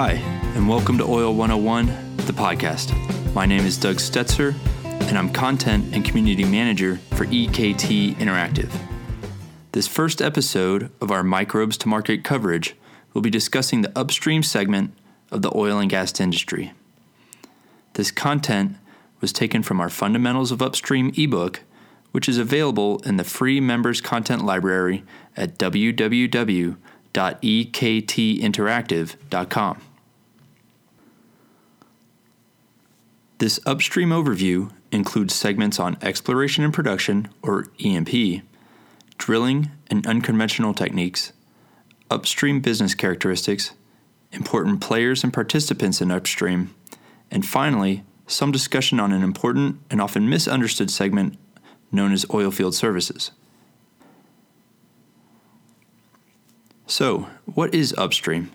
Hi, and welcome to Oil 101, the podcast. My name is Doug Stetzer, and I'm Content and Community Manager for EKT Interactive. This first episode of our Microbes to Market coverage will be discussing the upstream segment of the oil and gas industry. This content was taken from our Fundamentals of Upstream ebook, which is available in the free members content library at www.ektinteractive.com. This upstream overview includes segments on exploration and production, or E&P, drilling and unconventional techniques, upstream business characteristics, important players and participants in upstream, and finally, some discussion on an important and often misunderstood segment known as oilfield services. So, what is upstream?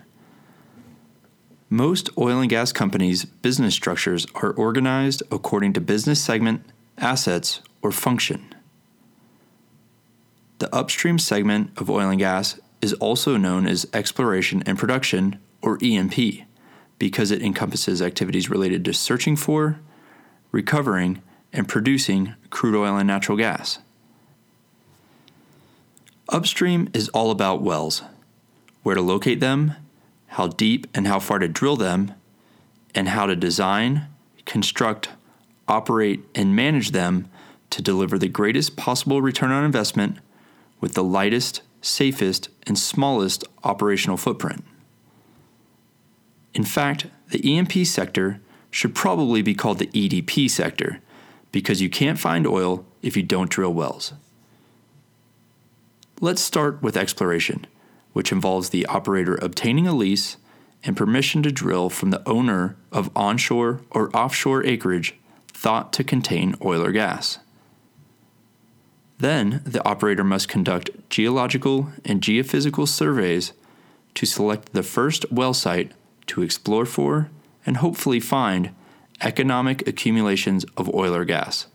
Most oil and gas companies' business structures are organized according to business segment, assets, or function. The upstream segment of oil and gas is also known as exploration and production, or E&P, because it encompasses activities related to searching for, recovering, and producing crude oil and natural gas. Upstream is all about wells where to locate them, how deep and how far to drill them, and how to design, construct, operate, and manage them to deliver the greatest possible return on investment with the lightest, safest, and smallest operational footprint. In fact, the E&P sector should probably be called the EDP sector because you can't find oil if you don't drill wells. Let's start with exploration which involves the operator obtaining a lease and permission to drill from the owner of onshore or offshore acreage thought to contain oil or gas. Then, the operator must conduct geological and geophysical surveys to select the first well site to explore for and hopefully find economic accumulations of oil or gas.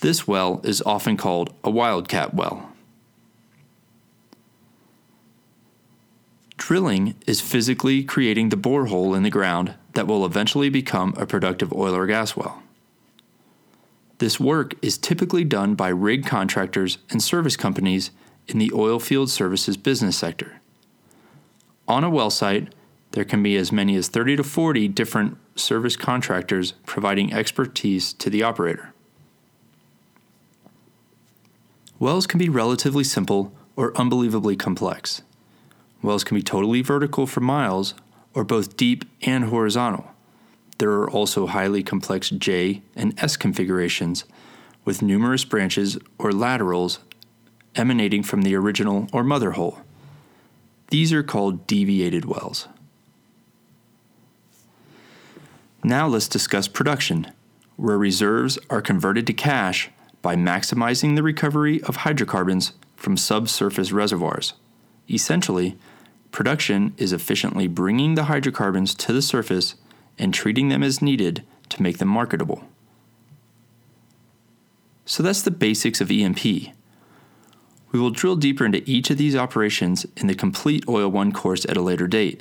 This well is often called a wildcat well. Drilling is physically creating the borehole in the ground that will eventually become a productive oil or gas well. This work is typically done by rig contractors and service companies in the oil field services business sector. On a well site, there can be as many as 30 to 40 different service contractors providing expertise to the operator. Wells can be relatively simple or unbelievably complex. Wells can be totally vertical for miles or both deep and horizontal. There are also highly complex J and S configurations with numerous branches or laterals emanating from the original or mother hole. These are called deviated wells. Now let's discuss production, where reserves are converted to cash by maximizing the recovery of hydrocarbons from subsurface reservoirs. Essentially, Production is efficiently bringing the hydrocarbons to the surface and treating them as needed to make them marketable. So that's the basics of E&P. We will drill deeper into each of these operations in the complete Oil 1 course at a later date.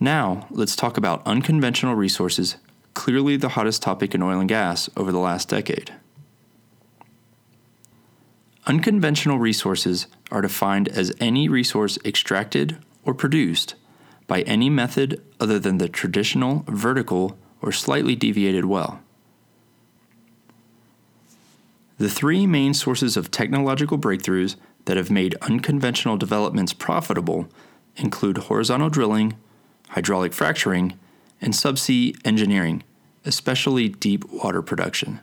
Now, let's talk about unconventional resources, clearly the hottest topic in oil and gas over the last decade. Unconventional resources are defined as any resource extracted or produced by any method other than the traditional vertical or slightly deviated well. The three main sources of technological breakthroughs that have made unconventional developments profitable include horizontal drilling, hydraulic fracturing, and subsea engineering, especially deep water production.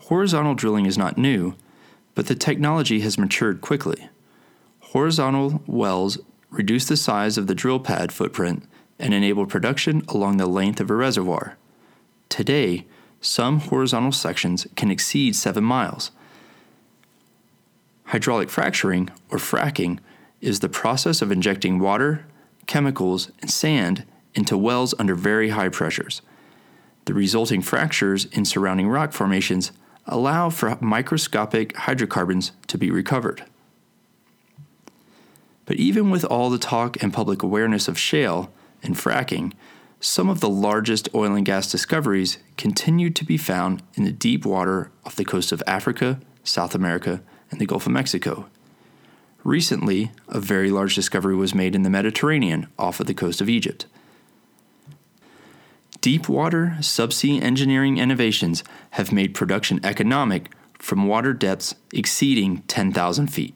Horizontal drilling is not new but the technology has matured quickly. Horizontal wells reduce the size of the drill pad footprint and enable production along the length of a reservoir. Today, some horizontal sections can exceed 7 miles. Hydraulic fracturing, or fracking, is the process of injecting water, chemicals, and sand into wells under very high pressures. The resulting fractures in surrounding rock formations allow for microscopic hydrocarbons to be recovered. But even with all the talk and public awareness of shale and fracking, some of the largest oil and gas discoveries continue to be found in the deep water off the coast of Africa, South America, and the Gulf of Mexico. Recently, a very large discovery was made in the Mediterranean off of the coast of Egypt. Deep water subsea engineering innovations have made production economic from water depths exceeding 10,000 feet.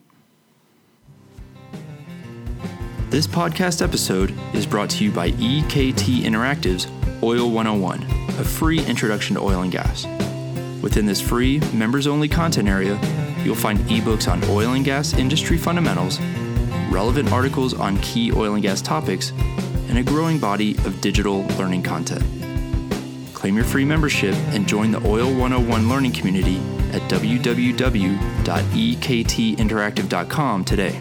This podcast episode is brought to you by EKT Interactive's Oil 101, a free introduction to oil and gas. Within this free, members only content area, you'll find ebooks on oil and gas industry fundamentals, relevant articles on key oil and gas topics, and a growing body of digital learning content. Claim your free membership and join the Oil 101 learning community at www.ektinteractive.com today.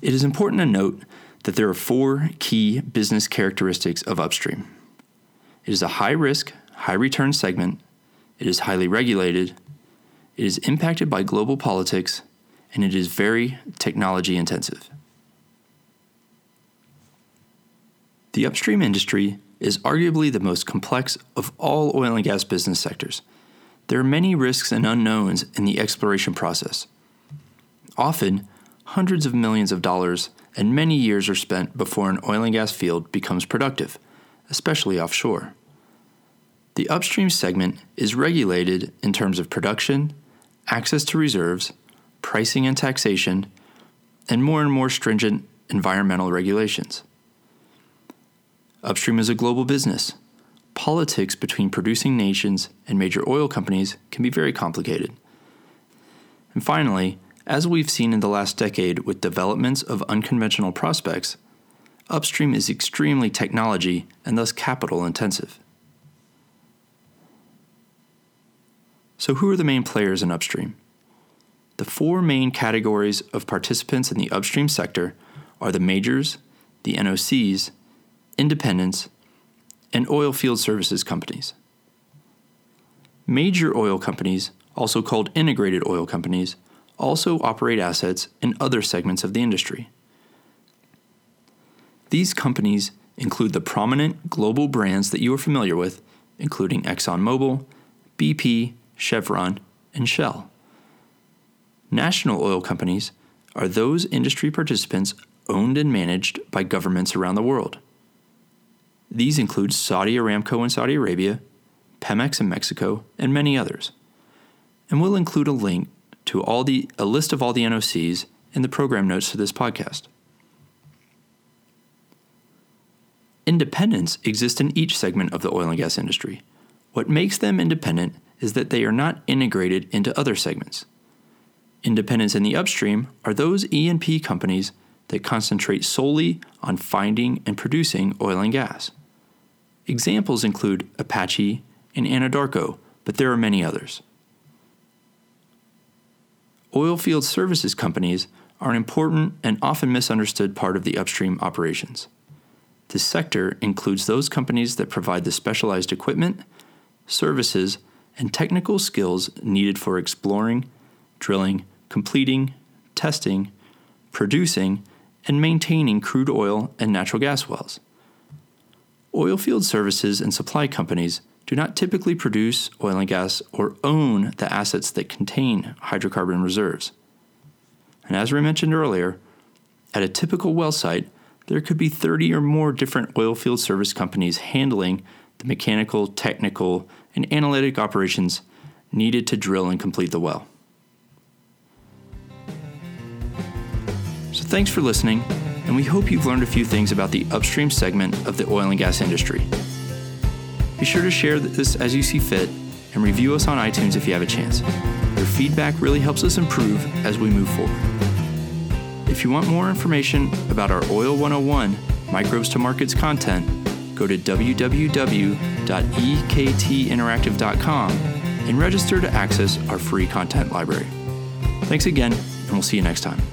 It is important to note that there are four key business characteristics of upstream. It is a high risk, high return segment, it is highly regulated, it is impacted by global politics, and it is very technology intensive. The upstream industry is arguably the most complex of all oil and gas business sectors. There are many risks and unknowns in the exploration process. Often, hundreds of millions of dollars and many years are spent before an oil and gas field becomes productive, especially offshore. The upstream segment is regulated in terms of production, access to reserves, pricing and taxation, and more and more stringent environmental regulations. Upstream is a global business. Politics between producing nations and major oil companies can be very complicated. And finally, as we've seen in the last decade with developments of unconventional prospects, upstream is extremely technology and thus capital intensive. So, who are the main players in upstream? The four main categories of participants in the upstream sector are the majors, the NOCs, independents, and oil field services companies. Major oil companies, also called integrated oil companies, also operate assets in other segments of the industry. These companies include the prominent global brands that you are familiar with, including ExxonMobil, BP, Chevron, and Shell. National oil companies are those industry participants owned and managed by governments around the world. These include Saudi Aramco in Saudi Arabia, Pemex in Mexico, and many others. And we'll include a link to all the a list of all the NOCs in the program notes to this podcast. Independents exist in each segment of the oil and gas industry. What makes them independent is that they are not integrated into other segments. Independents in the upstream are those E&P companies that concentrate solely on finding and producing oil and gas. Examples include Apache and Anadarko, but there are many others. Oilfield services companies are an important and often misunderstood part of the upstream operations. This sector includes those companies that provide the specialized equipment, services, and technical skills needed for exploring, drilling, completing, testing, producing, and maintaining crude oil and natural gas wells. Oilfield services and supply companies do not typically produce oil and gas or own the assets that contain hydrocarbon reserves. And as we mentioned earlier, at a typical well site, there could be 30 or more different oilfield service companies handling the mechanical, technical, and analytic operations needed to drill and complete the well. Thanks for listening, and we hope you've learned a few things about the upstream segment of the oil and gas industry. Be sure to share this as you see fit and review us on iTunes if you have a chance. Your feedback really helps us improve as we move forward. If you want more information about our Oil 101 Microbes to Markets content, go to www.ektinteractive.com and register to access our free content library. Thanks again, and we'll see you next time.